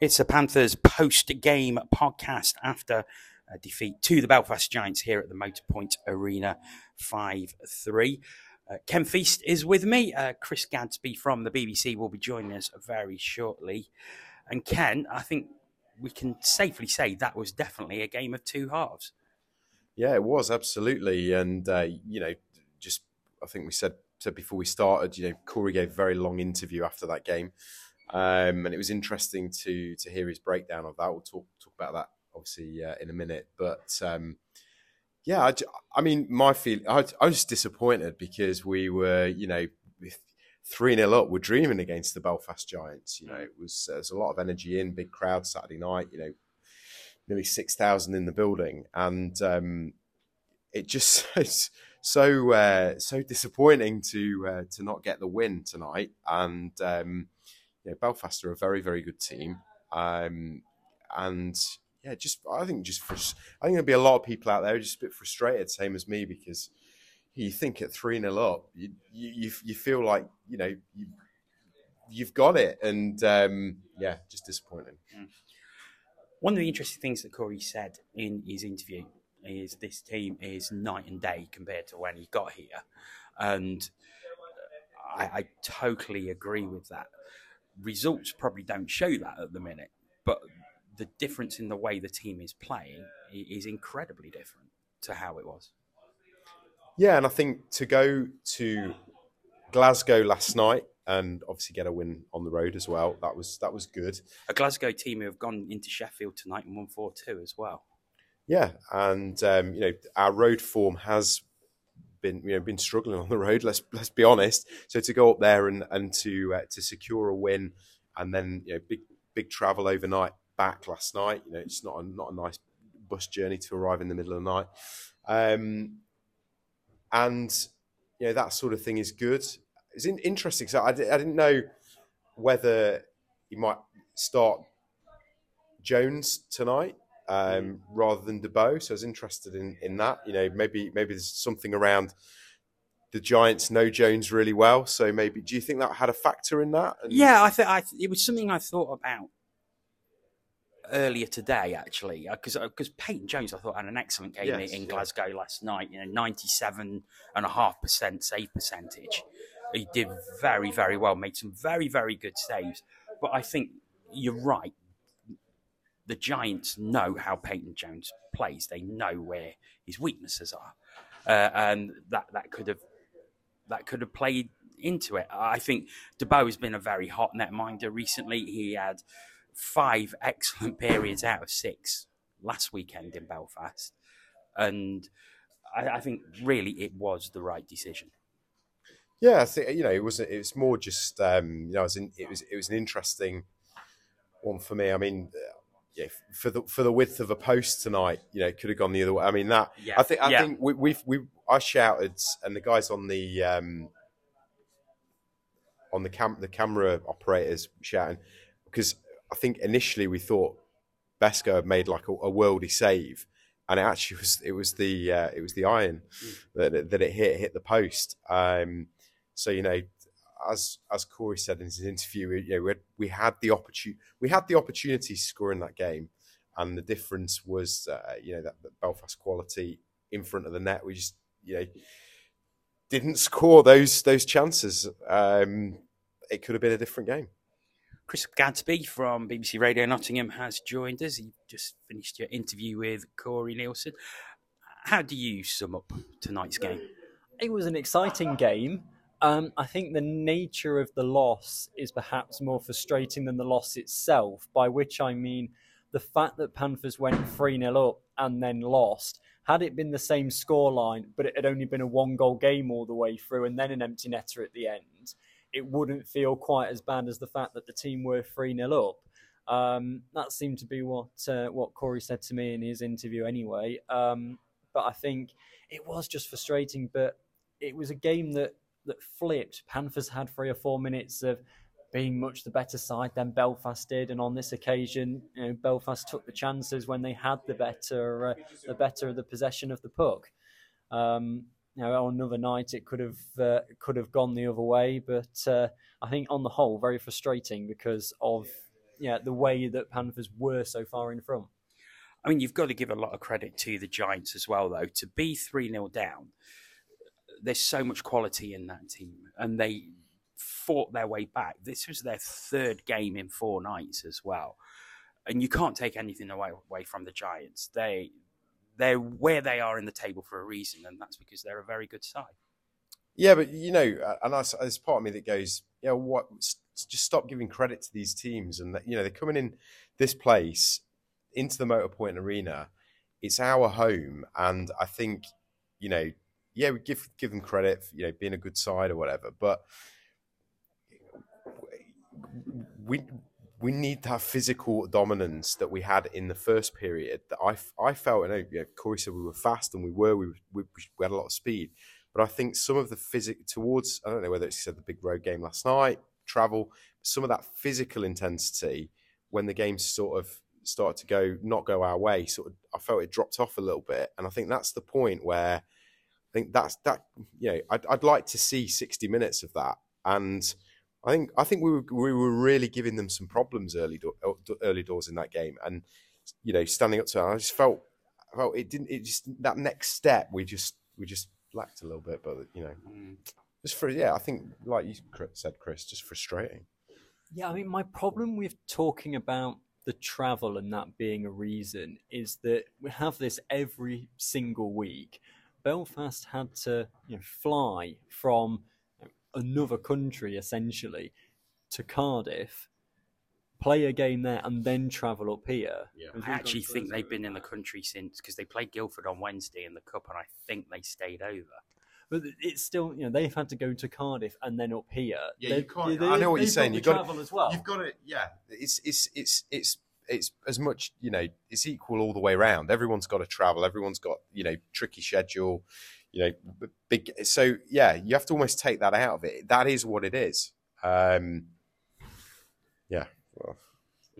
It's the Panthers post game podcast after a defeat to the Belfast Giants here at the Motorpoint Arena 5 3. Uh, Ken Feast is with me. Uh, Chris Gadsby from the BBC will be joining us very shortly. And Ken, I think we can safely say that was definitely a game of two halves. Yeah, it was absolutely, and uh, you know, just I think we said said before we started, you know, Corey gave a very long interview after that game, um, and it was interesting to to hear his breakdown of that. We'll talk talk about that obviously uh, in a minute, but um, yeah, I, I, mean, my feel, I, I, was disappointed because we were, you know, three 0 up, we're dreaming against the Belfast Giants. You know, it was there's a lot of energy in, big crowd Saturday night. You know, nearly six thousand in the building, and um, it just so uh, so disappointing to uh, to not get the win tonight. And um, you know, Belfast are a very very good team, um, and yeah, just I think just for, I think there'll be a lot of people out there just a bit frustrated, same as me, because you think at three 0 up, you, you you feel like you know you you've got it, and um, yeah, just disappointing. Mm. One of the interesting things that Corey said in his interview is this team is night and day compared to when he got here, and I, I totally agree with that. Results probably don't show that at the minute, but the difference in the way the team is playing is incredibly different to how it was. Yeah, and I think to go to Glasgow last night and obviously get a win on the road as well. That was that was good. A Glasgow team who have gone into Sheffield tonight and won four two as well. Yeah, and um, you know our road form has been you know been struggling on the road. Let's let's be honest. So to go up there and and to uh, to secure a win, and then you know big big travel overnight back last night. You know it's not a, not a nice bus journey to arrive in the middle of the night, um, and you know that sort of thing is good. It's in, interesting. So I, I didn't know whether he might start Jones tonight um, rather than Debo. So I was interested in, in that. You know, maybe maybe there's something around the Giants know Jones really well. So maybe do you think that had a factor in that? And... Yeah, I think it was something I thought about earlier today actually because uh, because uh, Peyton Jones I thought had an excellent game yes, in Glasgow yeah. last night. You know, ninety seven and a half percent save percentage. He did very very well, made some very very good saves. But I think you're right the Giants know how Peyton Jones plays. They know where his weaknesses are, uh, and that that could have that could have played into it. I think Debo has been a very hot netminder recently. He had five excellent periods out of six last weekend in Belfast, and I, I think really it was the right decision. Yeah, I think you know it was it was more just um, you know it was, in, it was it was an interesting one for me. I mean, yeah, for the for the width of a post tonight, you know, could have gone the other way. I mean, that yeah. I think I yeah. think we, we've we I shouted, and the guys on the um, on the cam the camera operators shouting because I think initially we thought Besco had made like a, a worldy save, and it actually was it was the uh, it was the iron mm. that that it hit hit the post. Um, so you know as as Corey said in his interview, you know, we had, we had the opportunity we had the opportunity to score in that game, and the difference was uh, you know that, that, Belfast quality in front of the net. We just you know didn't score those those chances. Um, it could have been a different game. Chris Gadsby from BBC Radio Nottingham has joined us. He just finished your interview with Corey Neilson. How do you sum up tonight's game? It was an exciting game. Um, I think the nature of the loss is perhaps more frustrating than the loss itself, by which I mean the fact that Panthers went 3 0 up and then lost. Had it been the same scoreline, but it had only been a one goal game all the way through and then an empty netter at the end, it wouldn't feel quite as bad as the fact that the team were 3 0 up. Um, that seemed to be what uh, what Corey said to me in his interview anyway. Um, but I think it was just frustrating. But it was a game that that flipped. Panthers had three or four minutes of being much the better side than Belfast did, and on this occasion, you know, Belfast took the chances when they had the better, uh, the better of the possession of the puck. Um, you know, on another night, it could have uh, could have gone the other way, but uh, I think on the whole, very frustrating because of yeah the way that Panthers were so far in front. I mean, you've got to give a lot of credit to the Giants as well, though. To be 3 0 down, there's so much quality in that team, and they fought their way back. This was their third game in four nights as well. And you can't take anything away, away from the Giants. They, they're where they are in the table for a reason, and that's because they're a very good side. Yeah, but you know, and there's part of me that goes, yeah, what? Just stop giving credit to these teams, and you know, they're coming in this place into the Motorpoint Arena. It's our home, and I think, you know, yeah, we give give them credit, for, you know, being a good side or whatever, but we we need that physical dominance that we had in the first period. That I, I felt, and you know, Corey said we were fast and we were, we, we, we had a lot of speed. But I think some of the physic towards, I don't know whether it's said the big road game last night, travel, some of that physical intensity when the game sort of started to go, not go our way, sort of, I felt it dropped off a little bit. And I think that's the point where I think that's that, you know, I'd, I'd like to see 60 minutes of that. And, I think I think we were we were really giving them some problems early do, early doors in that game, and you know, standing up to it, I just felt felt it didn't. It just that next step we just we just lacked a little bit, but you know, mm. just for yeah, I think like you said, Chris, just frustrating. Yeah, I mean, my problem with talking about the travel and that being a reason is that we have this every single week. Belfast had to you know, fly from another country essentially to Cardiff, play a game there, and then travel up here. Yeah. I actually think they've been in the country since because they played Guildford on Wednesday in the cup, and I think they stayed over. But it's still, you know, they've had to go to Cardiff and then up here. Yeah, you can't. I know what you're saying. You've got to, as well. You've got to. Yeah, it's it's it's it's it's as much you know it's equal all the way around everyone's got to travel everyone's got you know tricky schedule you know, big. So yeah, you have to almost take that out of it. That is what it is. Um, yeah. Well,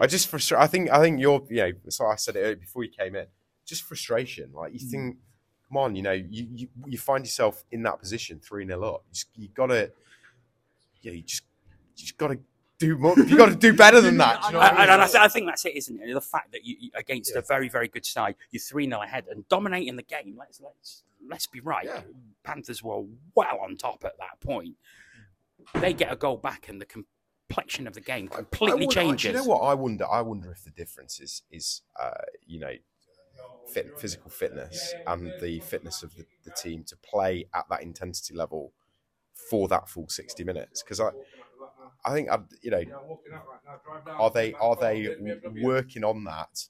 I just frustra- I think I think you're. You know, so I said it before you came in. Just frustration. Like you think, come on, you know, you you, you find yourself in that position, three 0 up. You, just, you gotta, yeah, you just you just gotta do more. You got to do better than that. You know I, mean? I, I, think that's it, isn't it? The fact that you against yeah. a very, very good side, you're three 0 ahead and dominating the game. Let's let's let's be right. Yeah. Panthers were well on top at that point. They get a goal back, and the complexion of the game completely wonder, changes. you know what? I wonder. I wonder if the difference is is uh, you know fit, physical fitness and the fitness of the, the team to play at that intensity level for that full sixty minutes. Because I. I think you know, are they are they working on that?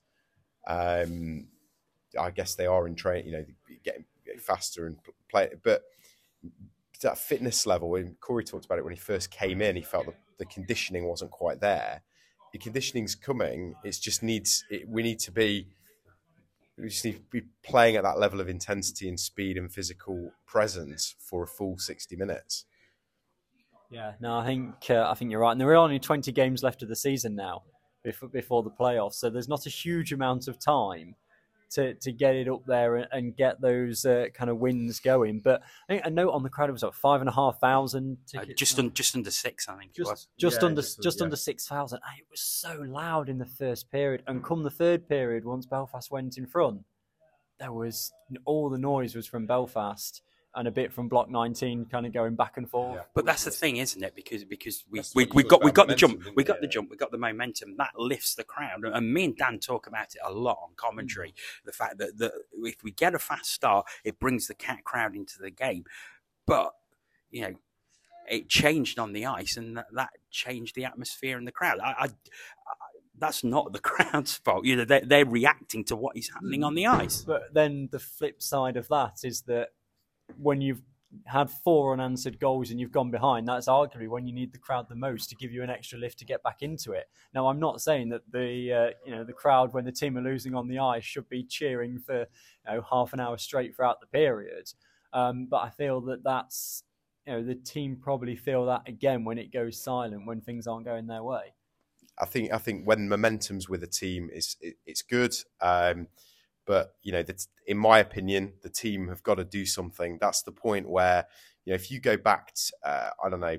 Um, I guess they are in train. You know, getting faster and play. But that fitness level, and Corey talked about it when he first came in, he felt that the conditioning wasn't quite there. The conditioning's coming. It just needs. It, we need to be. We just need to be playing at that level of intensity and speed and physical presence for a full sixty minutes. Yeah, no, I think uh, I think you're right. And there are only 20 games left of the season now before, before the playoffs, so there's not a huge amount of time to, to get it up there and, and get those uh, kind of wins going. But I think a note on the crowd was what five and a half thousand uh, just un, just under six, I think. Just just yeah, under just, just yeah. under six thousand. It was so loud in the first period, and come the third period, once Belfast went in front, there was all the noise was from Belfast and a bit from block 19 kind of going back and forth. Yeah. But that's the thing, isn't it? Because because we, we, we got we got the jump, we got the jump, we got the momentum that lifts the crowd. And me and Dan talk about it a lot on commentary. Mm. The fact that, that if we get a fast start, it brings the cat crowd into the game. But you know, it changed on the ice, and that, that changed the atmosphere in the crowd. I, I, I that's not the crowd's fault. You know, they're, they're reacting to what is happening on the ice. But then the flip side of that is that when you've had four unanswered goals and you've gone behind, that's arguably when you need the crowd the most to give you an extra lift to get back into it. Now, I'm not saying that the uh, you know the crowd when the team are losing on the ice should be cheering for you know half an hour straight throughout the period, um, but I feel that that's you know the team probably feel that again when it goes silent when things aren't going their way. I think I think when momentum's with a team, it's it, it's good. Um, but you know, in my opinion, the team have got to do something. That's the point where you know if you go back, to, uh, I don't know,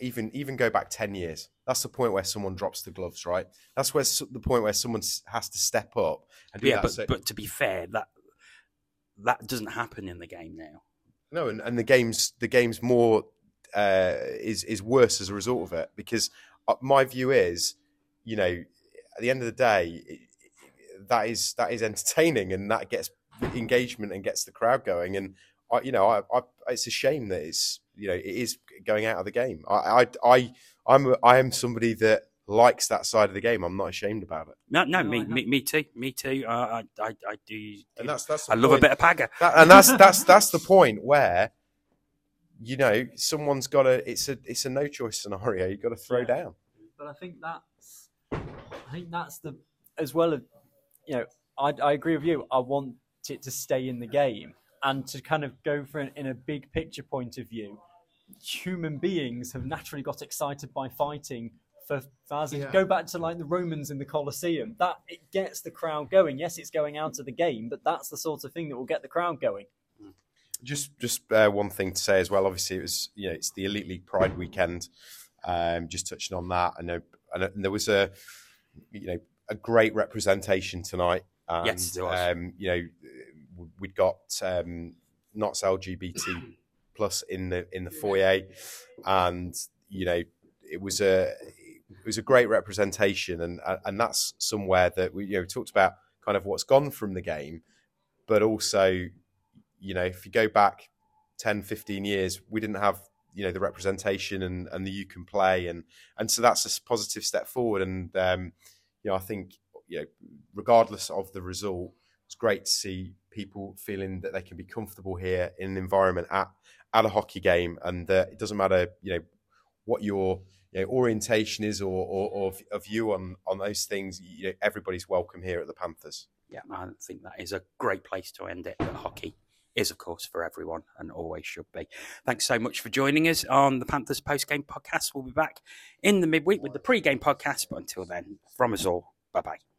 even even go back ten years. That's the point where someone drops the gloves, right? That's where the point where someone has to step up and do yeah, that. But, So- but to be fair, that that doesn't happen in the game now. No, and, and the game's the game's more uh, is is worse as a result of it because uh, my view is, you know, at the end of the day, that is that is entertaining and that gets engagement and gets the crowd going. And I, you know, I, I, it's a shame that it's you know it is going out of the game. I I, I I'm a, I am somebody that likes that side of the game. I'm not ashamed about it. No, no, No, me, I me, me too, me too. Uh, I, I, I do. And that's that's I the love a point. bit of pagger. That, and that's that's that's the point where you know someone's got to. It's a it's a no choice scenario. You've got to throw Yeah. down. but I think that's I think that's the as well as you know I, I agree with you. I want it to stay in the game and to kind of go for it in a big picture point of view. Human beings have naturally got excited by fighting for thousands. Yeah. Go back to like the Romans in the Colosseum. That it gets the crowd going. Yes, it's going out of the game, but that's the sort of thing that will get the crowd going. Just just uh, one thing to say as well. Obviously, it was you know it's the Elite League Pride weekend. Um, just touching on that, I know, and there was a you know a great representation tonight. And, Yes. Um, you know, we'd got um, Notts LGBT plus in the in the foyer, and you know it was a it was a great representation, and and that's somewhere that we you know we talked about kind of what's gone from the game, but also you know if you go back 10, 15 years, we didn't have you know the representation and and the you can play. And and so that's a positive step forward, and um, you know I think you know regardless of the result, it's great to see people feeling that they can be comfortable here in an environment at at a hockey game, and that it doesn't matter you know what your you know, orientation is or, or, or a view on on those things. You know, everybody's welcome here at the Panthers. Yeah, I think that is a great place to end it. Hockey is, of course, for everyone and always should be. Thanks so much for joining us on the Panthers post game podcast. We'll be back in the midweek with the pre game podcast. But until then, from us all, bye bye.